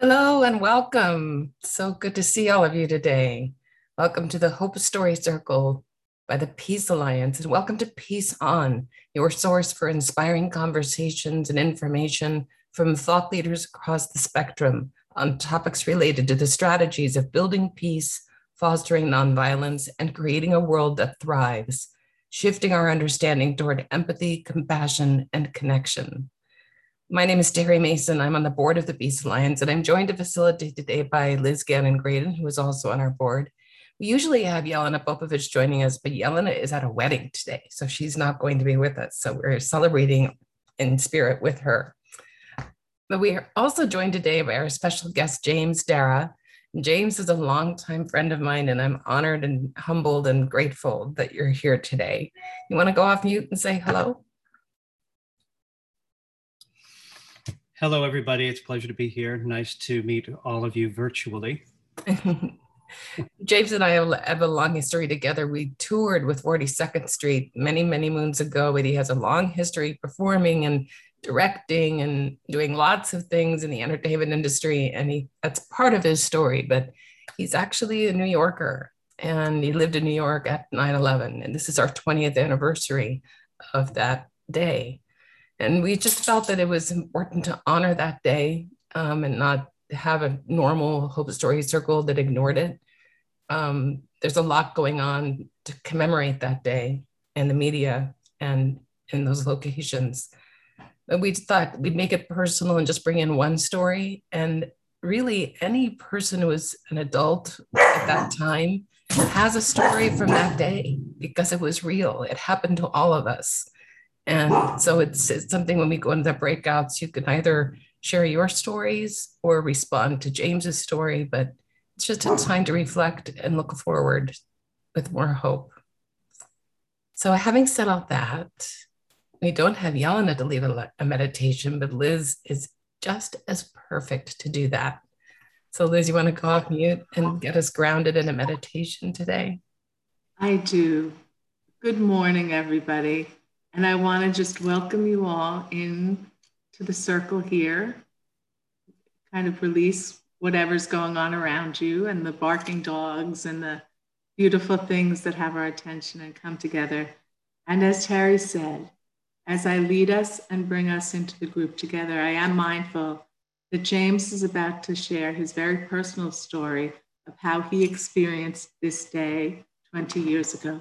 Hello and welcome. So good to see all of you today. Welcome to the Hope Story Circle by the Peace Alliance, and welcome to Peace On, your source for inspiring conversations and information from thought leaders across the spectrum on topics related to the strategies of building peace, fostering nonviolence, and creating a world that thrives, shifting our understanding toward empathy, compassion, and connection. My name is Terry Mason. I'm on the board of the Peace Alliance, and I'm joined to facilitate today by Liz Gannon Graydon, who is also on our board. We usually have Yelena Popovich joining us, but Yelena is at a wedding today, so she's not going to be with us. So we're celebrating in spirit with her. But we are also joined today by our special guest, James Dara. James is a longtime friend of mine, and I'm honored and humbled and grateful that you're here today. You want to go off mute and say hello? Hello, everybody. It's a pleasure to be here. Nice to meet all of you virtually. James and I have a long history together. We toured with 42nd Street many, many moons ago, but he has a long history performing and directing and doing lots of things in the entertainment industry. And he that's part of his story, but he's actually a New Yorker and he lived in New York at 9 11. And this is our 20th anniversary of that day. And we just felt that it was important to honor that day um, and not have a normal Hope Story Circle that ignored it. Um, there's a lot going on to commemorate that day in the media and in those locations. But we thought we'd make it personal and just bring in one story. And really, any person who was an adult at that time has a story from that day because it was real. It happened to all of us. And so it's, it's something when we go into the breakouts, you can either share your stories or respond to James's story, but it's just a time to reflect and look forward with more hope. So, having said all that, we don't have Yelena to lead a, a meditation, but Liz is just as perfect to do that. So, Liz, you want to go off mute and get us grounded in a meditation today? I do. Good morning, everybody. And I want to just welcome you all in to the circle here, kind of release whatever's going on around you and the barking dogs and the beautiful things that have our attention and come together. And as Terry said, as I lead us and bring us into the group together, I am mindful that James is about to share his very personal story of how he experienced this day 20 years ago.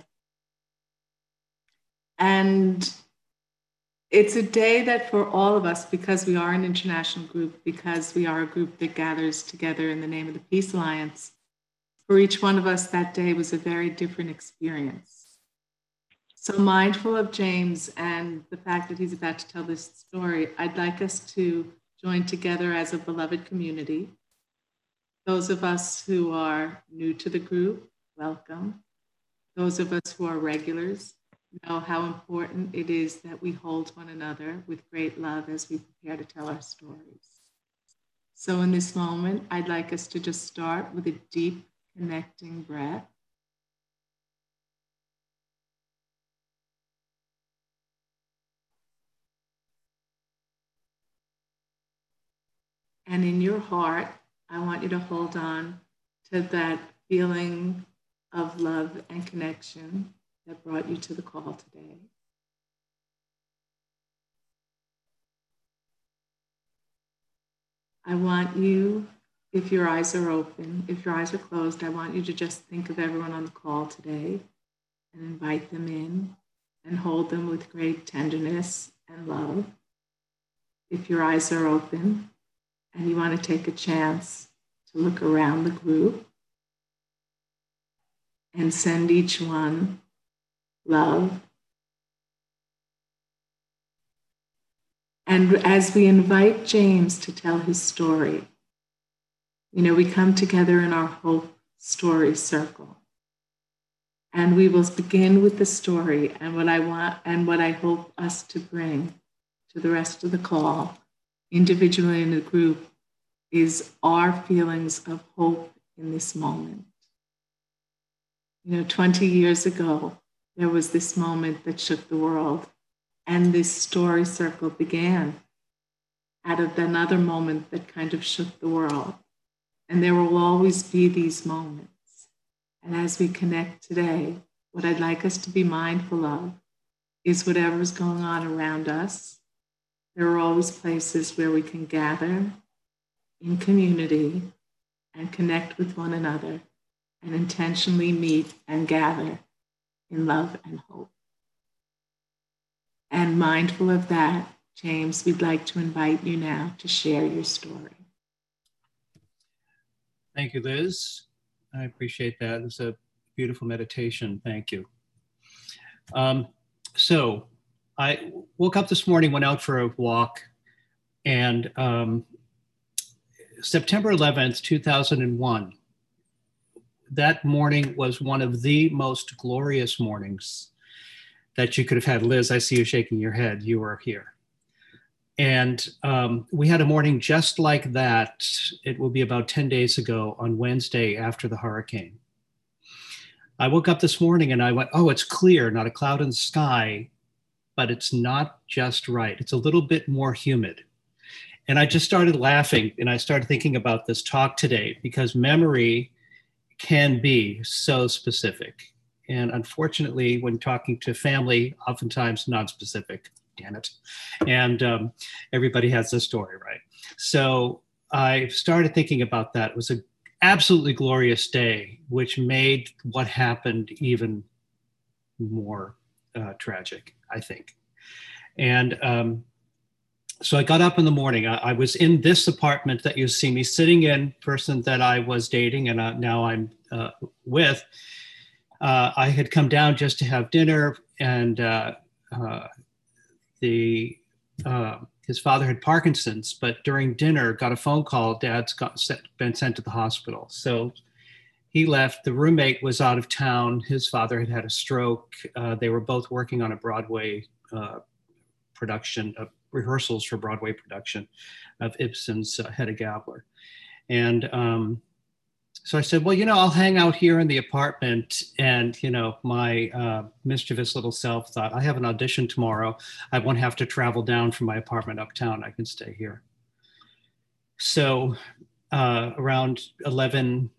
And it's a day that for all of us, because we are an international group, because we are a group that gathers together in the name of the Peace Alliance, for each one of us, that day was a very different experience. So, mindful of James and the fact that he's about to tell this story, I'd like us to join together as a beloved community. Those of us who are new to the group, welcome. Those of us who are regulars, know how important it is that we hold one another with great love as we prepare to tell our stories. So, in this moment, I'd like us to just start with a deep connecting breath. And in your heart, I want you to hold on to that feeling of love and connection that brought you to the call today. I want you, if your eyes are open, if your eyes are closed, I want you to just think of everyone on the call today and invite them in and hold them with great tenderness and love. If your eyes are open and you want to take a chance to look around the group and send each one love. And as we invite James to tell his story, you know, we come together in our hope story circle. And we will begin with the story and what I want and what I hope us to bring to the rest of the call, individually in the group, is our feelings of hope in this moment. You know, 20 years ago, there was this moment that shook the world, and this story circle began. out of another moment that kind of shook the world. And there will always be these moments. And as we connect today, what I'd like us to be mindful of is whatever's going on around us. There are always places where we can gather in community and connect with one another and intentionally meet and gather in love and hope. And mindful of that, James, we'd like to invite you now to share your story. Thank you, Liz. I appreciate that. It's a beautiful meditation. Thank you. Um, so I woke up this morning, went out for a walk, and um, September 11th, 2001, that morning was one of the most glorious mornings that you could have had. Liz, I see you shaking your head. You were here. And um, we had a morning just like that. It will be about 10 days ago on Wednesday after the hurricane. I woke up this morning and I went, oh, it's clear, not a cloud in the sky, but it's not just right. It's a little bit more humid. And I just started laughing and I started thinking about this talk today because memory can be so specific. And unfortunately, when talking to family, oftentimes non-specific. Damn it! And um, everybody has a story, right? So I started thinking about that. It was an absolutely glorious day, which made what happened even more uh, tragic, I think. And um, so I got up in the morning. I, I, was in this apartment that you see me sitting in, person that I was dating and uh, now I'm uh, with. Uh, I had come down just to have dinner, and uh, uh, the uh, his father had Parkinson's, but during dinner got a phone call. Dad's got, been sent to the hospital, so he left. The roommate was out of town. His father had had a stroke. they were both working on a Broadway production of rehearsals for Broadway production of Ibsen's uh, Hedda Gabler. And um, so I said, well, you know, I'll hang out here in the apartment. And, you know, my uh, mischievous little self thought, I have an audition tomorrow. I won't have to travel down from my apartment uptown. I can stay here. So uh, around 11,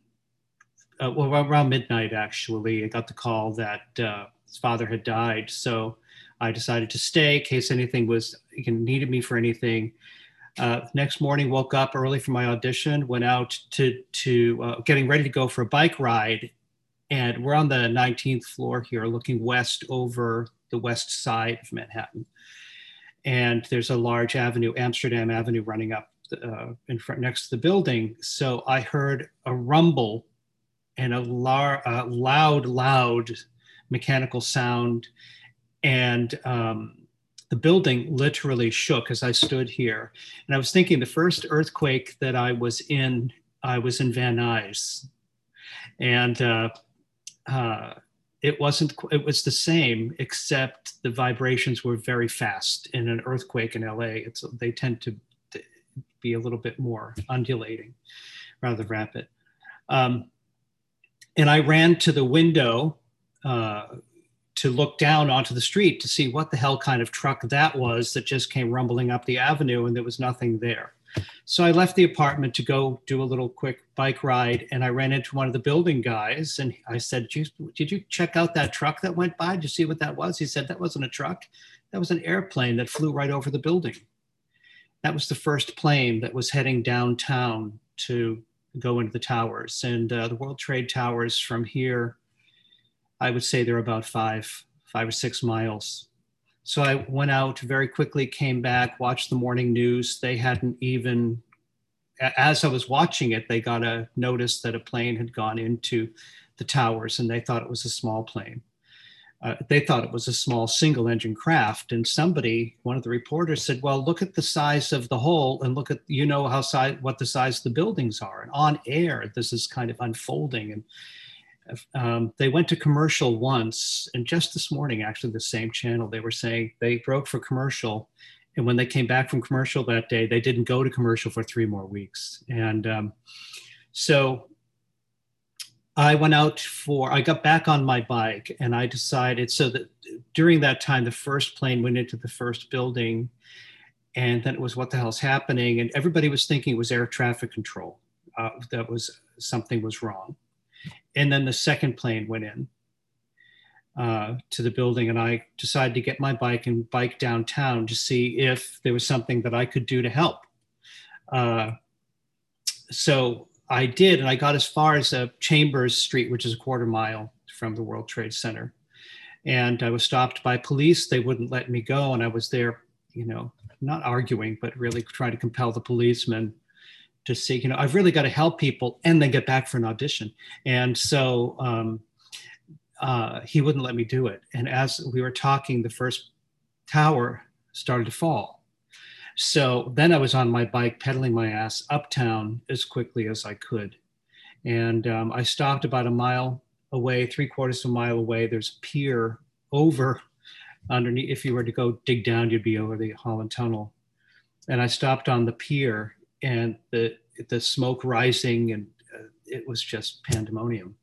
uh, well, around midnight, actually, I got the call that uh, his father had died. So I decided to stay in case anything was needed me for anything. Uh, next morning, woke up early for my audition, went out to to uh, getting ready to go for a bike ride, and we're on the 19th floor here, looking west over the west side of Manhattan, and there's a large avenue, Amsterdam Avenue, running up uh, in front next to the building. So I heard a rumble and a lar- loud, loud mechanical sound and um, the building literally shook as I stood here. And I was thinking the first earthquake that I was in, I was in Van Nuys. And uh, uh, it wasn't, it was the same, except the vibrations were very fast. In an earthquake in LA, it's, they tend to, be a little bit more undulating rather rapid. Um, and I ran to the window uh, to look down onto the street to see what the hell kind of truck that was that just came rumbling up the avenue and there was nothing there. So I left the apartment to go do a little quick bike ride and I ran into one of the building guys and I said, did you, check out that truck that went by? Did you see what that was? He said, that wasn't a truck. That was an airplane that flew right over the building. That was the first plane that was heading downtown to go into the towers. And uh, the World Trade Towers from here I would say they're about five, five or six miles. So I went out very quickly, came back, watched the morning news. They hadn't even, as I was watching it, they got a notice that a plane had gone into the towers and they thought it was a small plane. Uh, they thought it was a small single engine craft. And somebody, one of the reporters said, well, look at the size of the hole and look at, you know, how size, what the size of the buildings are. And on air, this is kind of unfolding. And um, they went to commercial once, and just this morning, actually, the same channel, they were saying they broke for commercial. And when they came back from commercial that day, they didn't go to commercial for three more weeks. And um, so I went out for, I got back on my bike and I decided so that during that time, the first plane went into the first building and then it was what the hell's happening and everybody was thinking it was air traffic control uh, that was something was wrong and then the second plane went in uh, to the building and i decided to get my bike and bike downtown to see if there was something that i could do to help. Uh, so i did and i got as far as uh, chambers street which is a quarter mile from the world trade center. And i was stopped by police. They wouldn't let me go and i was there you know not arguing, but really trying to compel the policeman to see, you know, I've really got to help people and then get back for an audition. And so um, uh, he wouldn't let me do it. And as we were talking, the first tower started to fall. So then I was on my bike, pedaling my ass uptown as quickly as I could. And um, I stopped about a mile away, three quarters of a mile away. There's a pier over underneath. If you were to go dig down, you'd be over the Holland Tunnel. And I stopped on the pier, and the the smoke rising, and uh, it was just pandemonium.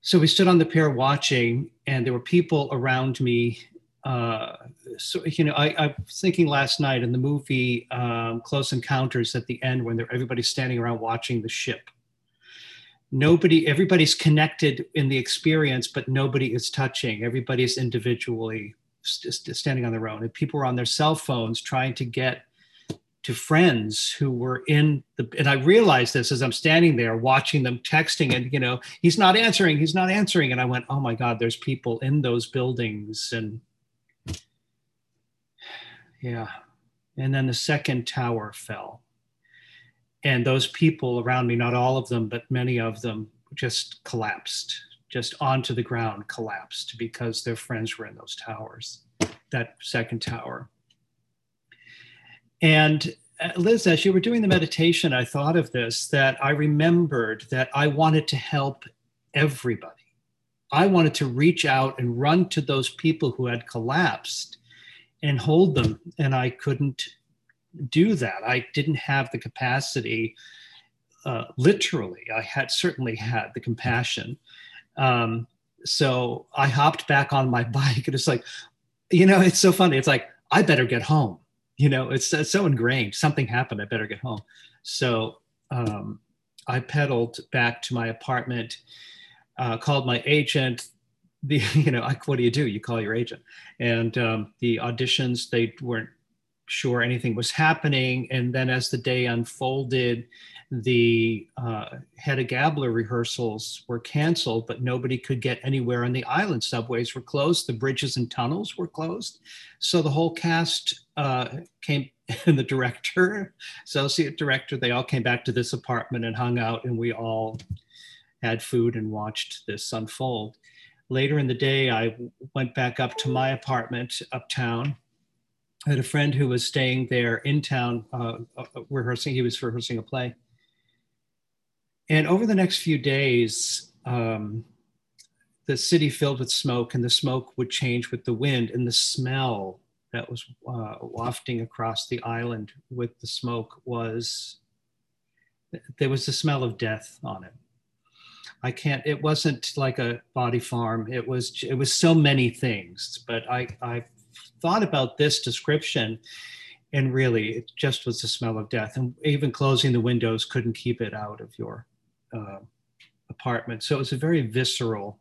So we stood on the pier watching, and there were people around me. Uh, so you know, I, I, was thinking last night in the movie um, Close Encounters at the end when everybody's standing around watching the ship nobody everybody's connected in the experience but nobody is touching everybody's individually st- standing on their own and people were on their cell phones trying to get to friends who were in the and i realized this as i'm standing there watching them texting and you know he's not answering he's not answering. And i went oh my god there's people in those buildings. And yeah. And then the second tower fell. And those people around me not all of them but many of them just collapsed just onto the ground collapsed because their friends were in those towers, that second tower. And uh, Liz, as you were doing the meditation, I thought of this that I remembered that I wanted to help everybody. I wanted to reach out and run to those people who had collapsed and hold them. And I couldn't do that. I didn't have the capacity, uh, literally. I had certainly had the compassion um, so I hopped back on my bike and it's like, you know, it's so funny. It's like, I better get home. You know, it's, it's so ingrained. Something happened. I better get home. So um, I pedaled back to my apartment, uh, called my agent. The, you know, like, what do you do? You call your agent. And um, the auditions, they weren't sure anything was happening. And then as the day unfolded, the uh, Hedda Gabler rehearsals were canceled, but nobody could get anywhere on the island. Subways were closed, the bridges and tunnels were closed. So the whole cast uh, came, and the director, associate director, they all came back to this apartment and hung out, and we all had food and watched this unfold. Later in the day, I went back up to my apartment uptown I had a friend who was staying there in town, uh, uh, rehearsing. He was rehearsing a play, and over the next few days, um, the city filled with smoke, and the smoke would change with the wind, and the smell that was uh, wafting across the island with the smoke was there was the smell of death on it. I can't. It wasn't like a body farm. It was. It was so many things. But I I thought about this description, and really, it just was the smell of death. And even closing the windows couldn't keep it out of your uh, apartment. So it was a very visceral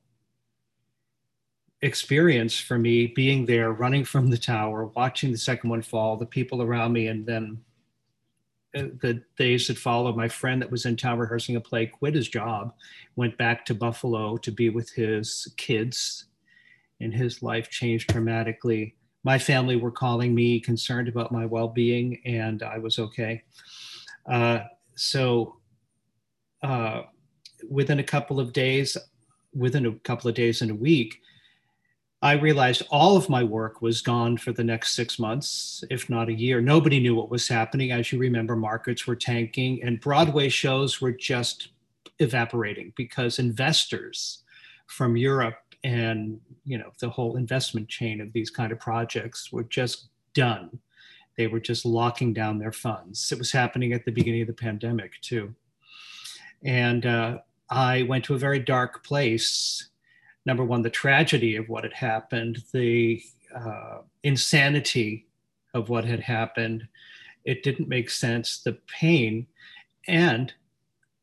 experience for me being there, running from the tower, watching the second one fall, the people around me, and then uh, the days that followed, my friend that was in town rehearsing a play quit his job, went back to Buffalo to be with his kids, and his life changed dramatically. My family were calling me concerned about my well being, and I was okay. Uh, so uh, within a couple of days, within a couple of days and a week, I realized all of my work was gone for the next six months, if not a year. Nobody knew what was happening. As you remember, markets were tanking and Broadway shows were just evaporating because investors from Europe and you know the whole investment chain of these kind of projects were just done. They were just locking down their funds. It was happening at the beginning of the pandemic too. And uh, I went to a very dark place. Number one, the tragedy of what had happened, the uh, insanity of what had happened. It didn't make sense, the pain. And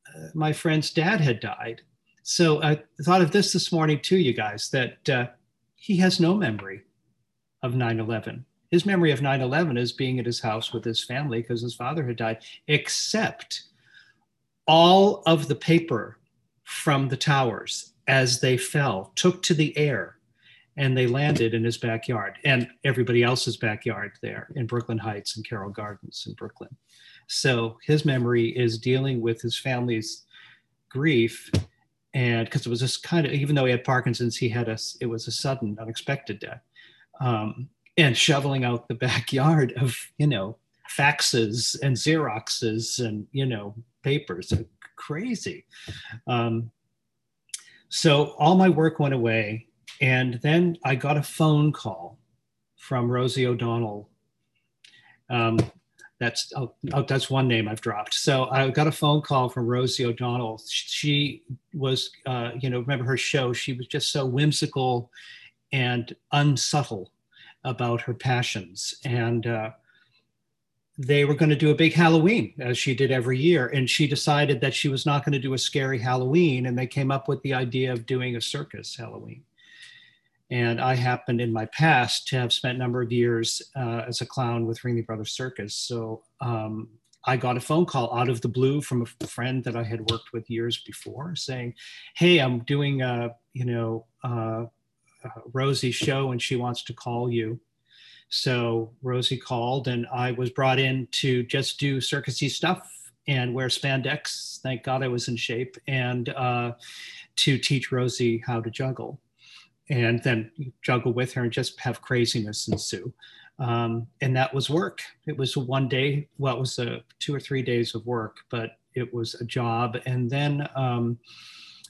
uh, my friend's dad had died. So I thought of this this morning too, you guys, that uh, he has no memory of 9 11. His memory of 9 11 is being at his house with his family because his father had died, except all of the paper from the towers as they fell took to the air and they landed in his backyard and everybody else's backyard there in Brooklyn Heights and Carroll Gardens in Brooklyn. So his memory is dealing with his family's grief. And because it was just kind of, even though he had Parkinson's, he had a, it was a sudden, unexpected death. Um, and shoveling out the backyard of, you know, faxes and Xeroxes and, you know, papers. Crazy. Um, so all my work went away and then I got a phone call from Rosie O'Donnell. Um, that's oh, oh, that's one name I've dropped. So I got a phone call from Rosie O'Donnell. She was, uh, you know, remember her show? She was just so whimsical and unsubtle about her passions, and uh, they were going to do a big Halloween as she did every year. And she decided that she was not going to do a scary Halloween, and they came up with the idea of doing a circus Halloween. And I happened in my past to have spent a number of years uh, as a clown with Ringling Brothers Circus. So um, I got a phone call out of the blue from a friend that I had worked with years before saying, Hey, I'm doing a, you know, uh, Rosie show and she wants to call you. So Rosie called and I was brought in to just do circusy stuff and wear spandex. Thank God I was in shape and uh, to teach Rosie how to juggle and then juggle with her and just have craziness ensue. Um, and that was work. It was one day, well, it was a two or three days of work, but it was a job. And then um,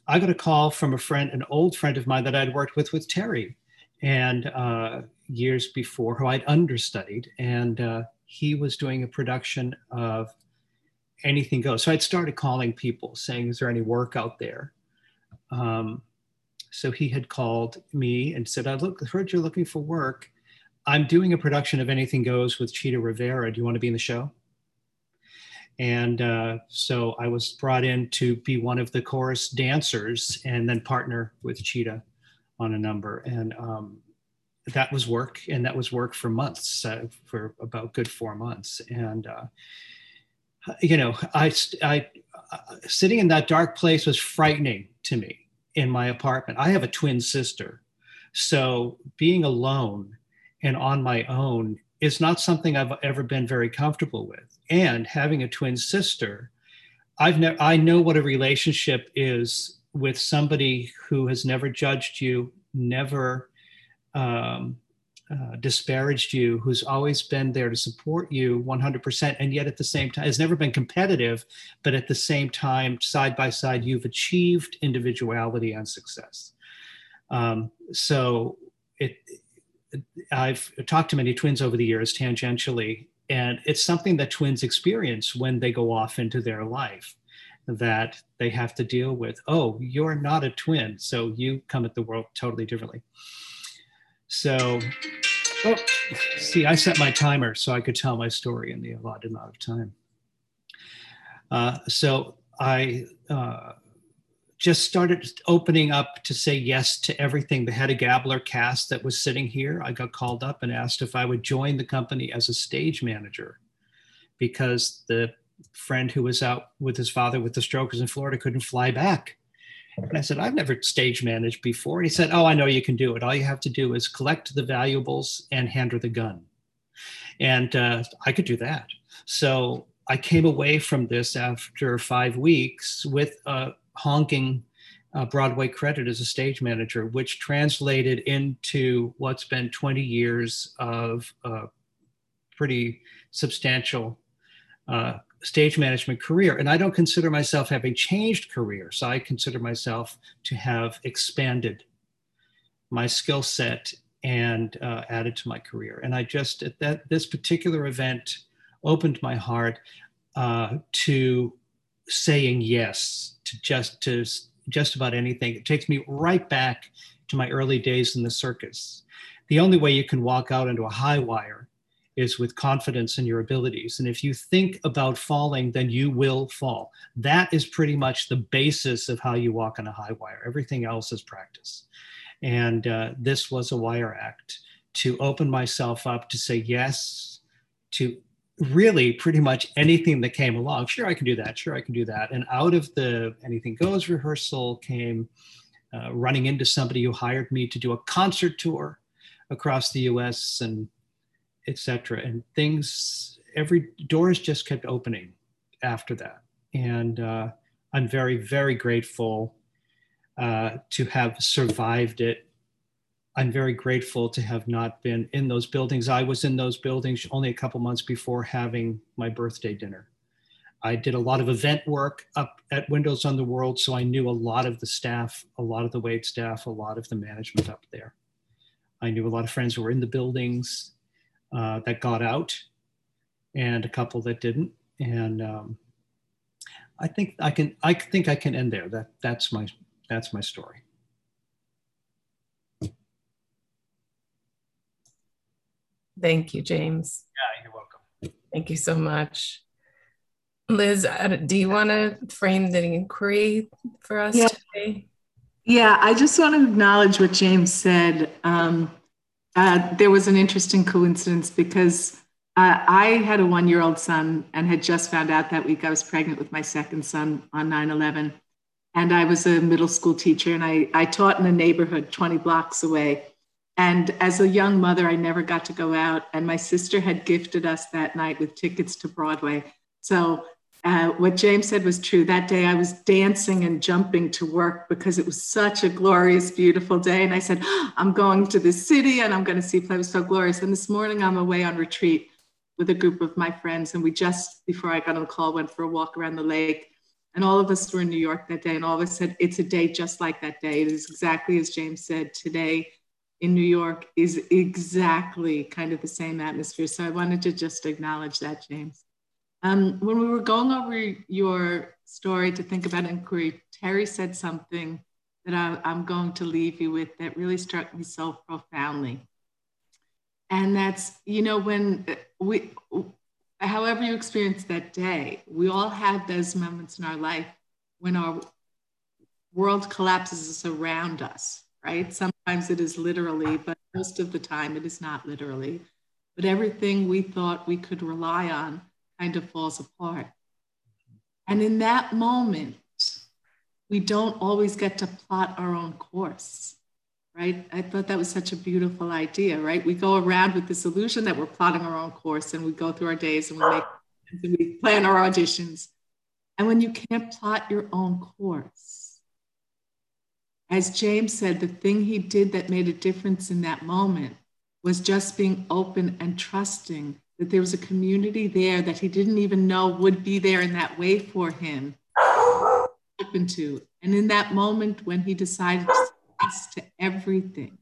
I got a call from a friend, an old friend of mine that I'd worked with with Terry, and uh, years before, who I'd understudied, and uh, he was doing a production of Anything Goes. So I'd started calling people, saying, "Is there any work out there?" Um, so he had called me and said, I look, heard you're looking for work. I'm doing a production of Anything Goes with Chita Rivera. Do you want to be in the show? And uh, so I was brought in to be one of the chorus dancers and then partner with Chita on a number. And um, that was work. And that was work for months, uh, for about good four months. And, uh, you know, I, I, uh, sitting in that dark place was frightening to me in my apartment. I have a twin sister. So being alone and on my own is not something I've ever been very comfortable with. And having a twin sister, I've never I know what a relationship is with somebody who has never judged you, never um, uh, disparaged you, who's always been there to support you 100%, and yet at the same time has never been competitive, but at the same time, side by side, you've achieved individuality and success. Um, so it, I've talked to many twins over the years tangentially, and it's something that twins experience when they go off into their life that they have to deal with. Oh, you're not a twin, so you come at the world totally differently. So, oh, see, I set my timer so I could tell my story in the allotted amount of time. Uh, so I uh, just started opening up to say yes to everything. The Hedda Gabler cast that was sitting here, I got called up and asked if I would join the company as a stage manager because the friend who was out with his father with the strokers in Florida couldn't fly back. And I said, I've never stage managed before. And he said, Oh, I know you can do it. All you have to do is collect the valuables and hand her the gun. And uh, I could do that. So I came away from this after five weeks with a honking uh, Broadway credit as a stage manager, which translated into what's been 20 years of uh, pretty substantial uh, stage management career. And I don't consider myself having changed careers. I consider myself to have expanded my skill set and uh, added to my career. And I just, at that, this particular event opened my heart uh, to saying yes to just to just about anything. It takes me right back to my early days in the circus. The only way you can walk out into a high wire is with confidence in your abilities. And if you think about falling, then you will fall. That is pretty much the basis of how you walk on a high wire. Everything else is practice. And uh, this was a wire act to open myself up to say yes to really pretty much anything that came along. Sure, I can do that. Sure, I can do that. And out of the anything goes rehearsal came uh, running into somebody who hired me to do a concert tour across the US and etc. And things, every doors just kept opening after that. And uh, I'm very, very grateful uh, to have survived it. I'm very grateful to have not been in those buildings. I was in those buildings only a couple months before having my birthday dinner. I did a lot of event work up at Windows on the World, so I knew a lot of the staff, a lot of the wait staff, a lot of the management up there. I knew a lot of friends who were in the buildings uh, that got out, and a couple that didn't. And um, I think I can. I think I can end there. That that's my that's my story. Thank you, James. Yeah, you're welcome. Thank you so much. Liz, do you want to frame the inquiry for us yeah. today? Yeah, I just want to acknowledge what James said. Um, uh, there was an interesting coincidence because uh, I had a one year old son and had just found out that week I was pregnant with my second son on 9 11. And I was a middle school teacher and I, I taught in a neighborhood 20 blocks away. And as a young mother, I never got to go out. And my sister had gifted us that night with tickets to Broadway. So uh, what James said was true. That day I was dancing and jumping to work because it was such a glorious, beautiful day. And I said, I'm going to the city and I'm going to see play. It was so glorious. And this morning I'm away on retreat with a group of my friends. And we just, before I got on the call, went for a walk around the lake. And all of us were in New York that day. And all of us said, it's a day just like that day. It is exactly as James said today in New York is exactly kind of the same atmosphere. So I wanted to just acknowledge that, James. Um, when we were going over your story to think about inquiry, Terry said something that I, I'm going to leave you with that really struck me so profoundly. And that's, you know, when we, however you experience that day, we all have those moments in our life when our world collapses around us, right? Sometimes it is literally, but most of the time it is not literally. But everything we thought we could rely on kind of falls apart. And in that moment, we don't always get to plot our own course, right? I thought that was such a beautiful idea, right? We go around with this illusion that we're plotting our own course and we go through our days and we make and we plan our auditions. And when you can't plot your own course, as James said, the thing he did that made a difference in that moment was just being open and trusting that there was a community there that he didn't even know would be there in that way for him. Open to. And in that moment when he decided to say yes to everything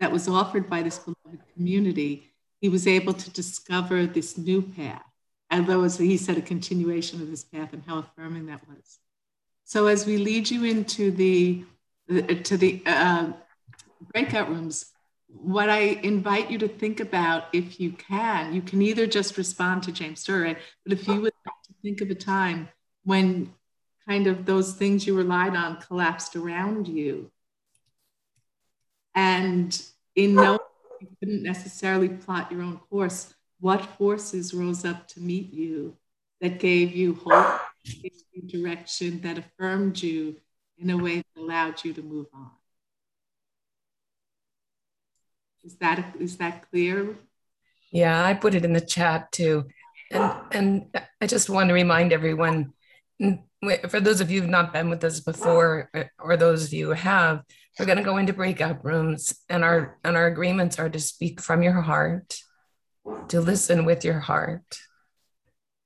that was offered by this beloved community he was able to discover this new path. Although as he said a continuation of this path and how affirming that was. So as we lead you into the to the uh, breakout rooms what I invite you to think about, if you can, you can either just respond to James Story, but if you would like to think of a time when kind of those things you relied on collapsed around you, and in no, you couldn't necessarily plot your own course. What forces rose up to meet you that gave you hope, gave you direction, that affirmed you in a way that allowed you to move on? Is that is that clear? Yeah, I put it in the chat too. And and I just want to remind everyone for those of you who've not been with us before uh, or those of you who have, we're going to go into breakout rooms and our and our agreements are to speak from your heart, to listen with your heart,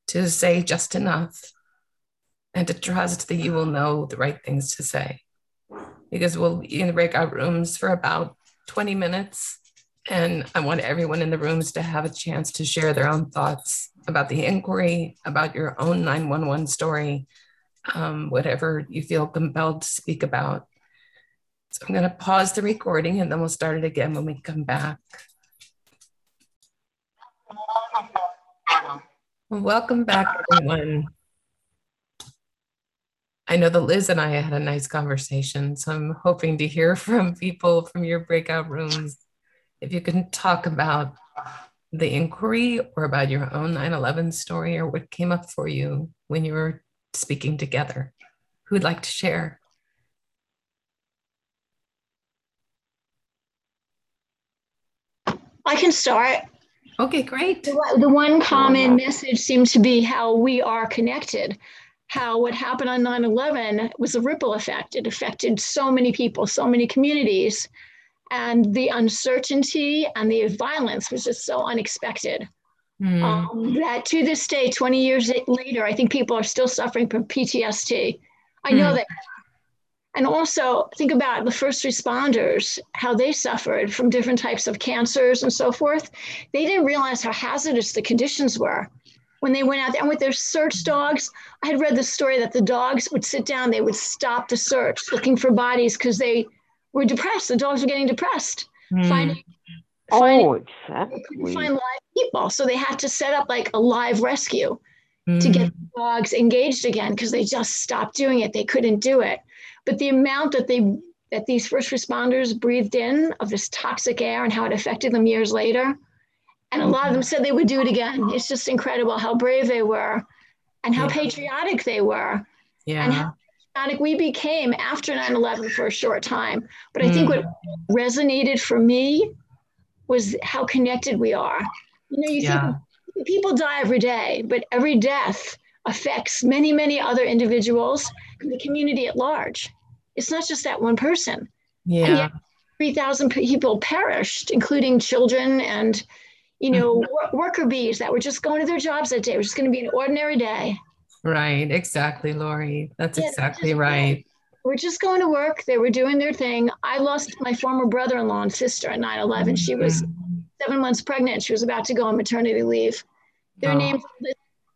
to say just enough and to trust that you will know the right things to say. Because we'll be in the breakout rooms for about 20 minutes and I want everyone in the rooms to have a chance to share their own thoughts about the inquiry, about your own 911 story, um, whatever you feel compelled to speak about. So I'm going to pause the recording and then we'll start it again when we come back. Welcome back, everyone. I know that Liz and I had a nice conversation, so I'm hoping to hear from people from your breakout rooms. If you can talk about the inquiry or about your own 9 11 story or what came up for you when you were speaking together. Who'd like to share? I can start. Okay, great. The, the one common message seems to be how we are connected, how what happened on 9 11 was a ripple effect. It affected so many people, so many communities. And the uncertainty and the violence was just so unexpected. Mm. Um, that to this day, 20 years later, I think people are still suffering from PTSD. I know mm. that and also think about the first responders, how they suffered from different types of cancers and so forth. They didn't realize how hazardous the conditions were when they went out there and with their search dogs. I had read the story that the dogs would sit down, they would stop the search looking for bodies because they were depressed. The dogs were getting depressed, mm. finding, finding, oh, exactly. find live people. So they had to set up like a live rescue mm. to get hmm. dogs engaged again because they just stopped doing it. They couldn't do it. But the amount that they that these first responders breathed in of this toxic air and how it affected them years later. And a lot of them said they would do it again. It's just incredible how brave they were and how patriotic they were. Yeah. And how patriotic we became after 9 11 for a short time. But I think mm. what resonated for me was how connected we are. You know, you yeah. think people die every day, but every death affects many, many other individuals in the community at large. It's not just that one person. Yeah. 3,000 people perished, including children and, you know, mm-hmm. worker bees that were just going to their jobs that day. It was just going to be an ordinary day. Right. Exactly, Lori. That's yeah, exactly right. We're just going to work. They were doing their thing. I lost my former brother in law and sister at 9 11. She was mm-hmm. seven months pregnant. She was about to go on maternity leave. Their oh. names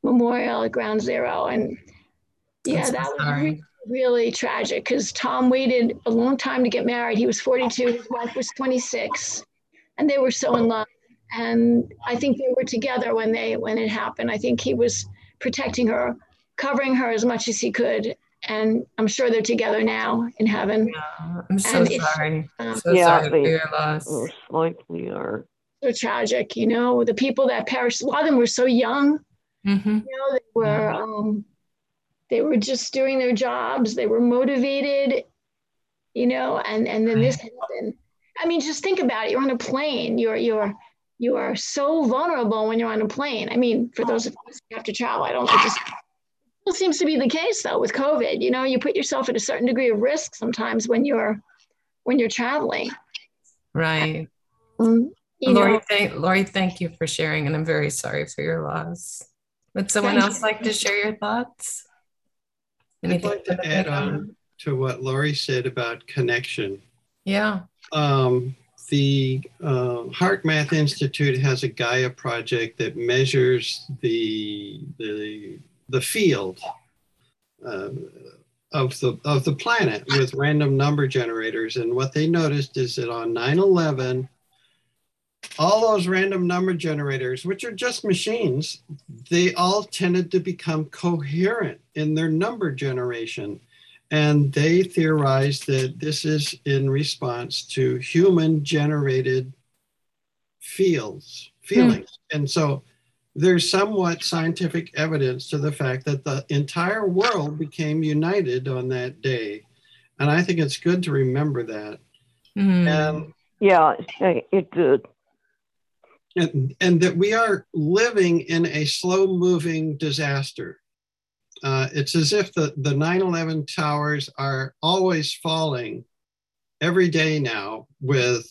Memorial at Ground Zero. And yeah, so that was really, really tragic because Tom waited a long time to get married. He was 42, his wife was 26, and they were so in love. And I think they were together when they when it happened. I think he was protecting her, covering her as much as he could. And I'm sure they're together now in heaven. Yeah, I'm so and sorry. Um, so yeah, sorry they, for your loss. Most likely are. So tragic, you know, the people that perished, a lot of them were so young. Mm-hmm. You know, they were um, they were just doing their jobs. They were motivated, you know, and and then this happened. I mean, just think about it. You're on a plane. You're you're you are so vulnerable when you're on a plane. I mean, for those of us who have to travel, I don't know. Just it seems to be the case though with COVID. You know, you put yourself at a certain degree of risk sometimes when you're when you're traveling. Right. Um, Lori, thank, Lori, thank you for sharing, and I'm very sorry for your loss. Would someone Thank else you. like to share your thoughts? Anything I'd like to add on to what Lori said about connection. Yeah. Um, the uh, HeartMath Institute has a Gaia project that measures the the the field uh, of the of the planet with random number generators, and what they noticed is that on 9/11 all those random number generators, which are just machines, they all tended to become coherent in their number generation. And they theorized that this is in response to human generated fields, feelings. Hmm. And so there's somewhat scientific evidence to the fact that the entire world became united on that day. And I think it's good to remember that. Mm. And yeah, it did and, and that we are living in a slow moving disaster. Uh, it's as if the, the 9 11 towers are always falling every day now, with,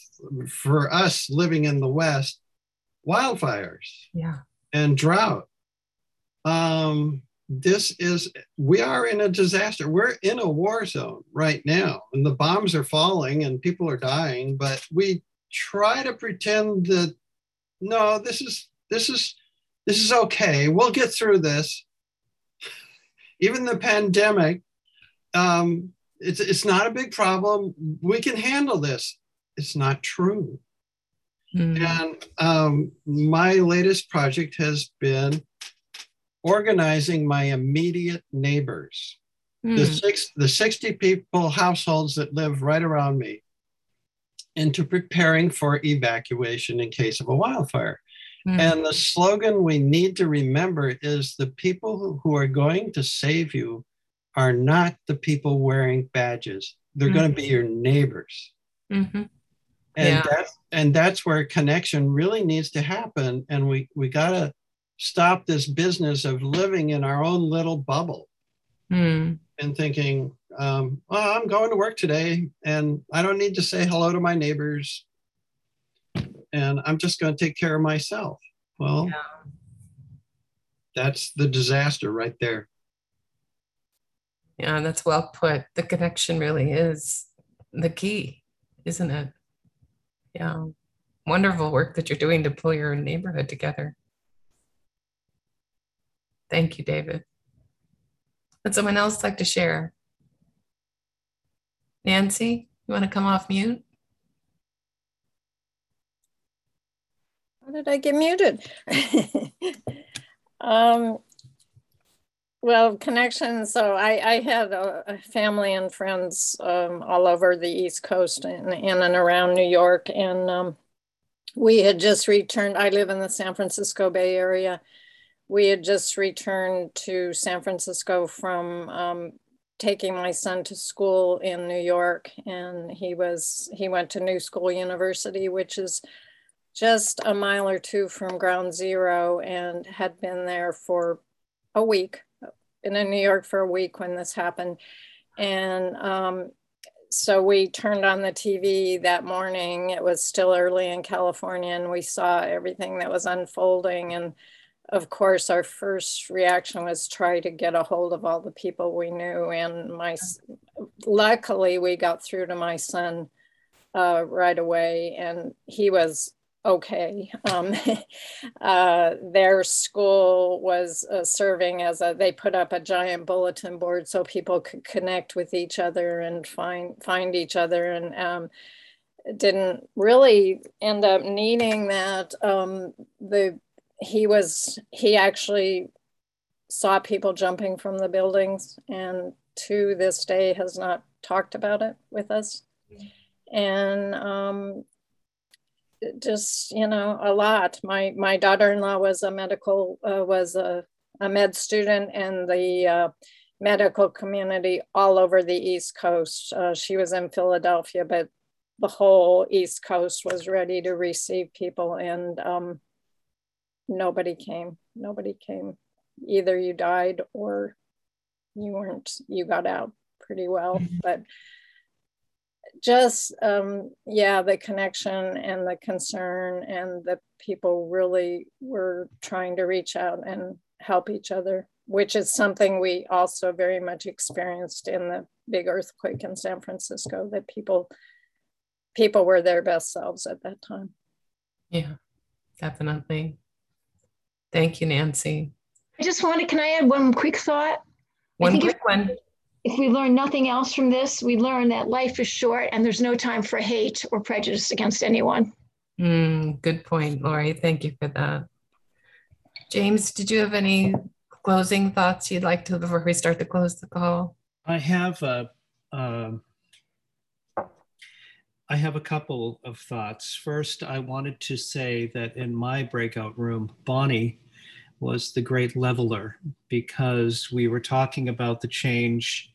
for us living in the West, wildfires yeah. And drought. Um, this is, we are in a disaster. We're in a war zone right now, and the bombs are falling and people are dying, but we try to pretend that no, this is this is this is okay. We'll get through this. Even the pandemic, um, it's it's not a big problem. We can handle this. It's not true. Mm. And um, my latest project has been organizing my immediate neighbors, Hmm. the six, the 60 people households that live right around me, into preparing for evacuation in case of a wildfire. Hmm. And the slogan we need to remember is the people who, who are going to save you are not the people wearing badges. They're going to be your neighbors. Mhm. And Yeah. that's and that's where connection really needs to happen. And we we gotta stop this business of living in our own little bubble Hmm. and thinking, um, oh, I'm going to work today and I don't need to say hello to my neighbors. And I'm just going to take care of myself. Well, Yeah. that's the disaster right there. Yeah, that's well put. The connection really is the key, isn't it? Yeah. Wonderful work that you're doing to pull your neighborhood together. Thank you, David. Would someone else like to share? Nancy, you want to come off mute? How did I get muted? um, well, connections. So I, I had a, a family and friends um, all over the East Coast and in and around New York. And um, we had just returned. I live in the San Francisco Bay Area. We had just returned to San Francisco from um, taking my son to school in New York. And he was, he went to New School University, which is just a mile or two from ground zero and had been there for a week been in new york for a week when this happened. And um, so we turned on the tv that morning. It was still early in california and we saw everything that was unfolding. And of course our first reaction was try to get a hold of all the people we knew. And my luckily we got through to my son uh, right away. And he was okay. Um, uh, their school was uh, serving as a, they put up a giant bulletin board so people could connect with each other and find, find each other and um, didn't really end up needing that. Um, the, he was, he actually saw people jumping from the buildings and to this day has not talked about it with us. And um, just you know a lot. My my daughter-in-law was a medical uh, was a, a med student in the uh, medical community all over the east coast. Uh, she was in philadelphia but the whole east coast was ready to receive people and um, nobody came. Nobody came. Either you died or you weren't you got out pretty well but just um, yeah the connection and the concern and the people really were trying to reach out and help each other which is something we also very much experienced in the big earthquake in san francisco that people people were their best selves at that time Yeah, definitely. Thank you, Nancy. I just wanted, can I add one quick thought? One think if- quick one. If we learn nothing else from this, we learn that life is short and there's no time for hate or prejudice against anyone. Mm, good point, Lori. Thank you for that. James, did you have any closing thoughts you'd like to before we start to close the call? I have a, um, I have a couple of thoughts. First, I wanted to say that in my breakout room, Bonnie was the great leveler because we were talking about the change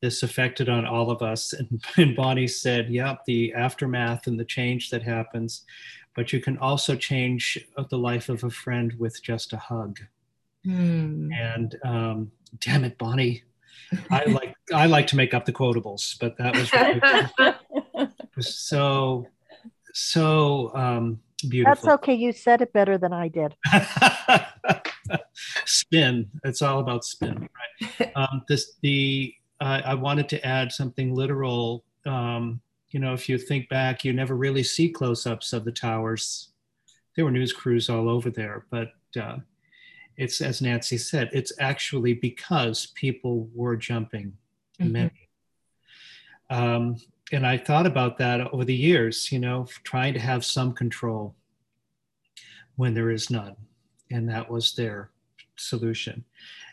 this affected on all of us. And, and Bonnie said, yep, the aftermath and the change that happens, but you can also change the life of a friend with just a hug. Hmm. And um, damn it, Bonnie. I like I like to make up the quotables, but that was really, was so so um, beautiful. That's okay. You said it better than I did. spin. It's all about spin, right? Um, this the uh, I wanted to add something literal. Um, you know, if you think back, you never really see close-ups of the towers. There were news crews all over there, but uh, it's as Nancy said, it's actually because people were jumping. Mhm. Many. Um, and I thought about that over the years. You know, trying to have some control when there is none and that was their solution.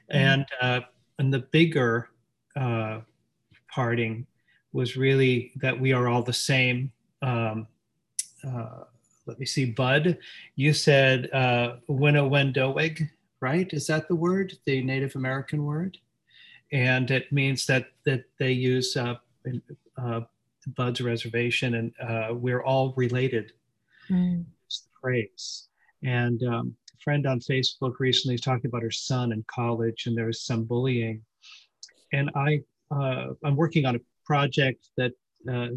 And uh, and the bigger uh, parting was really that we are all the same. Um, uh, let me see, Bud. You said uh, Winnowendoeg, right? Is that the word, the Native American word? And it means that that they use uh, uh, Bud's reservation, and uh, we're all related. Mm. It's the phrase. And um, a friend on Facebook recently was talking about her son in college, and there was some bullying. And I, uh, I'm working on a project that uh,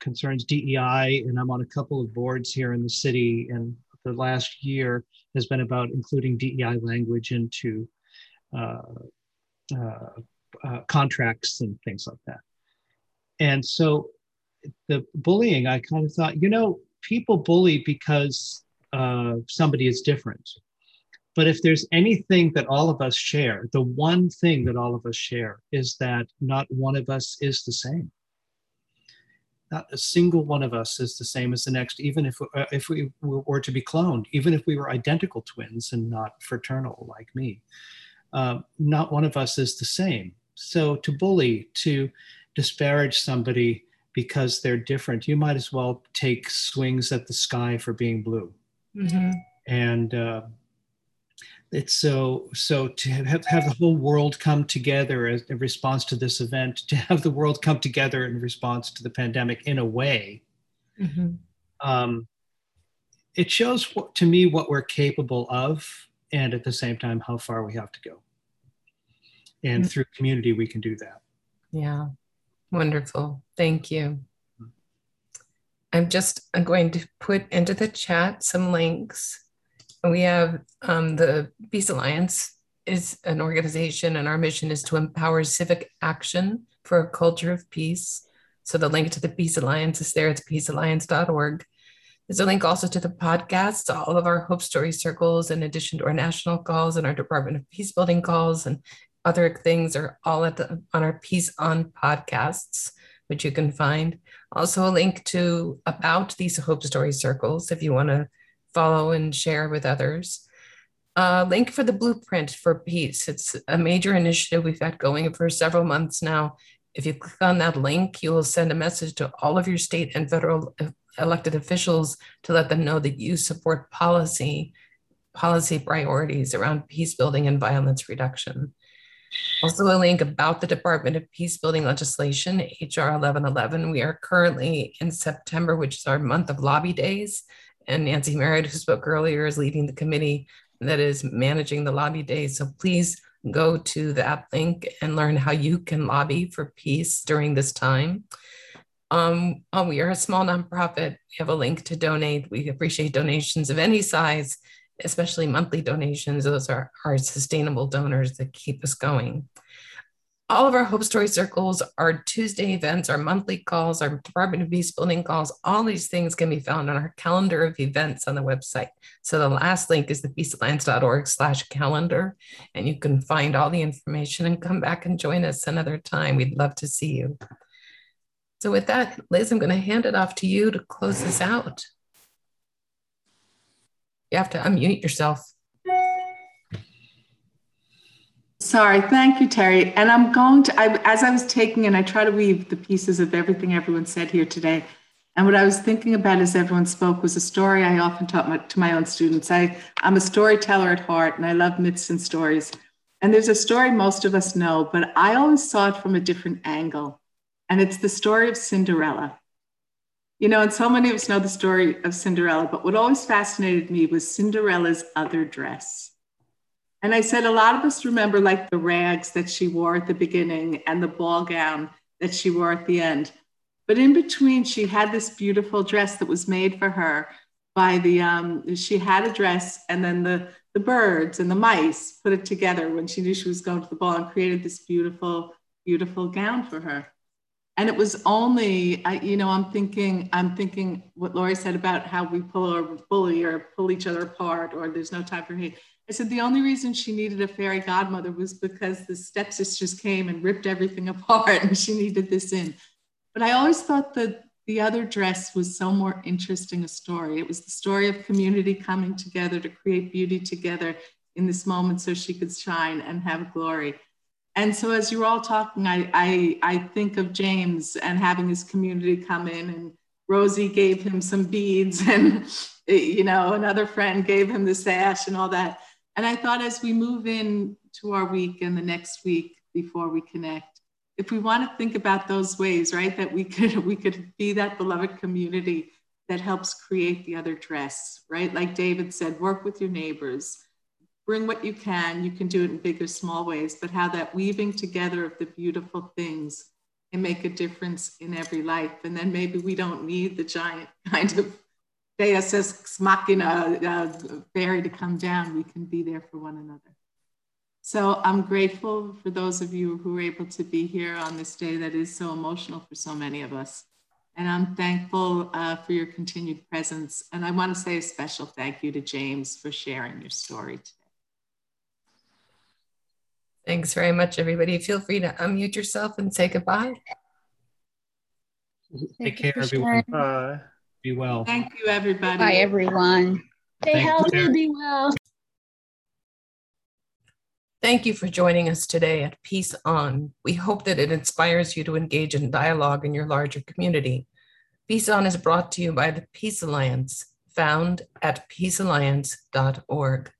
concerns DEI, and I'm on a couple of boards here in the city. And the last year has been about including DEI language into uh, uh, uh, contracts and things like that. And so the bullying, I kind of thought, you know, people bully because uh, somebody is different. But if there's anything that all of us share, the one thing that all of us share is that not one of us is the same. Not a single one of us is the same as the next, even if, uh, if we were to be cloned, even if we were identical twins and not fraternal like me. Uh, not one of us is the same. So to bully, to disparage somebody because they're different, you might as well take swings at the sky for being blue. Mm-hmm. And uh, it's so so to have, have the whole world come together as in response to this event, to have the world come together in response to the pandemic in a way. Mm-hmm. Um, it shows what, to me what we're capable of, and at the same time how far we have to go. And mm-hmm. through community, we can do that. Yeah. Wonderful. Thank you. I'm just I'm going to put into the chat some links. We have um, the Peace Alliance is an organization, and our mission is to empower civic action for a culture of peace. So the link to the Peace Alliance is there. It's peacealliance.org. There's a link also to the podcast, all of our Hope Story circles, in addition to our national calls and our Department of Peace Building calls and other things are all at the, on our Peace On podcasts, which you can find. Also, a link to about these Hope Story circles if you want to follow and share with others. A link for the Blueprint for Peace. It's a major initiative we've had going for several months now. If you click on that link, you will send a message to all of your state and federal elected officials to let them know that you support policy policy priorities around peace building and violence reduction. Also, a link about the Department of Peacebuilding legislation, HR 1111. We are currently in September, which is our month of lobby days. And Nancy Merritt, who spoke earlier, is leading the committee that is managing the lobby days. So please go to that link and learn how you can lobby for peace during this time. Um, oh, we are a small nonprofit. We have a link to donate. We appreciate donations of any size especially monthly donations. Those are our sustainable donors that keep us going. All of our Hope Story circles, our Tuesday events, our monthly calls, our Department of Peace building calls, all these things can be found on our calendar of events on the website. So the last link is the peacealliance.org slash calendar, and you can find all the information and come back and join us another time. We'd love to see you. So with that, Liz, I'm going to hand it off to you to close this out. You have to unmute yourself. Sorry, thank you, Terry. And I'm going to, I, as I was taking and I try to weave the pieces of everything everyone said here today. And what I was thinking about as everyone spoke was a story I often taught my, to my own students. I, I'm a storyteller at heart and I love myths and stories. And there's a story most of us know, but I always saw it from a different angle. And it's the story of Cinderella. You know, and so many of us know the story of Cinderella, but what always fascinated me was Cinderella's other dress. And I said, a lot of us remember like the rags that she wore at the beginning and the ball gown that she wore at the end. But in between, she had this beautiful dress that was made for her by the, um, she had a dress and then the, the birds and the mice put it together when she knew she was going to the ball and created this beautiful, beautiful gown for her and it was only I, you know i'm thinking i'm thinking what Laurie said about how we pull or bully or pull each other apart or there's no time for hate. I said the only reason she needed a fairy godmother was because the stepsisters came and ripped everything apart and she needed this in. But i always thought that the other dress was so more interesting a story. It was the story of community coming together to create beauty together in this moment so she could shine and have glory. And so as you're all talking, I, I, I think of James and having his community come in and Rosie gave him some beads and, you know, another friend gave him the sash and all that. And I thought as we move in to our week and the next week before we connect, if we want to think about those ways, right, that we could we could be that beloved community that helps create the other dress, right? Like David said, work with your neighbors, bring what you can. You can do it in big or small ways, but how that weaving together of the beautiful things can make a difference in every life. And then maybe we don't need the giant kind of Deus ex machina uh, fairy to come down. We can be there for one another. So I'm grateful for those of you who are able to be here on this day that is so emotional for so many of us. And I'm thankful uh, for your continued presence. And I want to say a special thank you to James for sharing your story today. Thanks very much, everybody. Feel free to unmute yourself and say goodbye. Take care, everyone. Bye. Be well. Thank you, everybody. Bye, everyone. Stay healthy, be well. Thank you for joining us today at Peace On. We hope that it inspires you to engage in dialogue in your larger community. Peace On is brought to you by the Peace Alliance, found at peacealliance.org.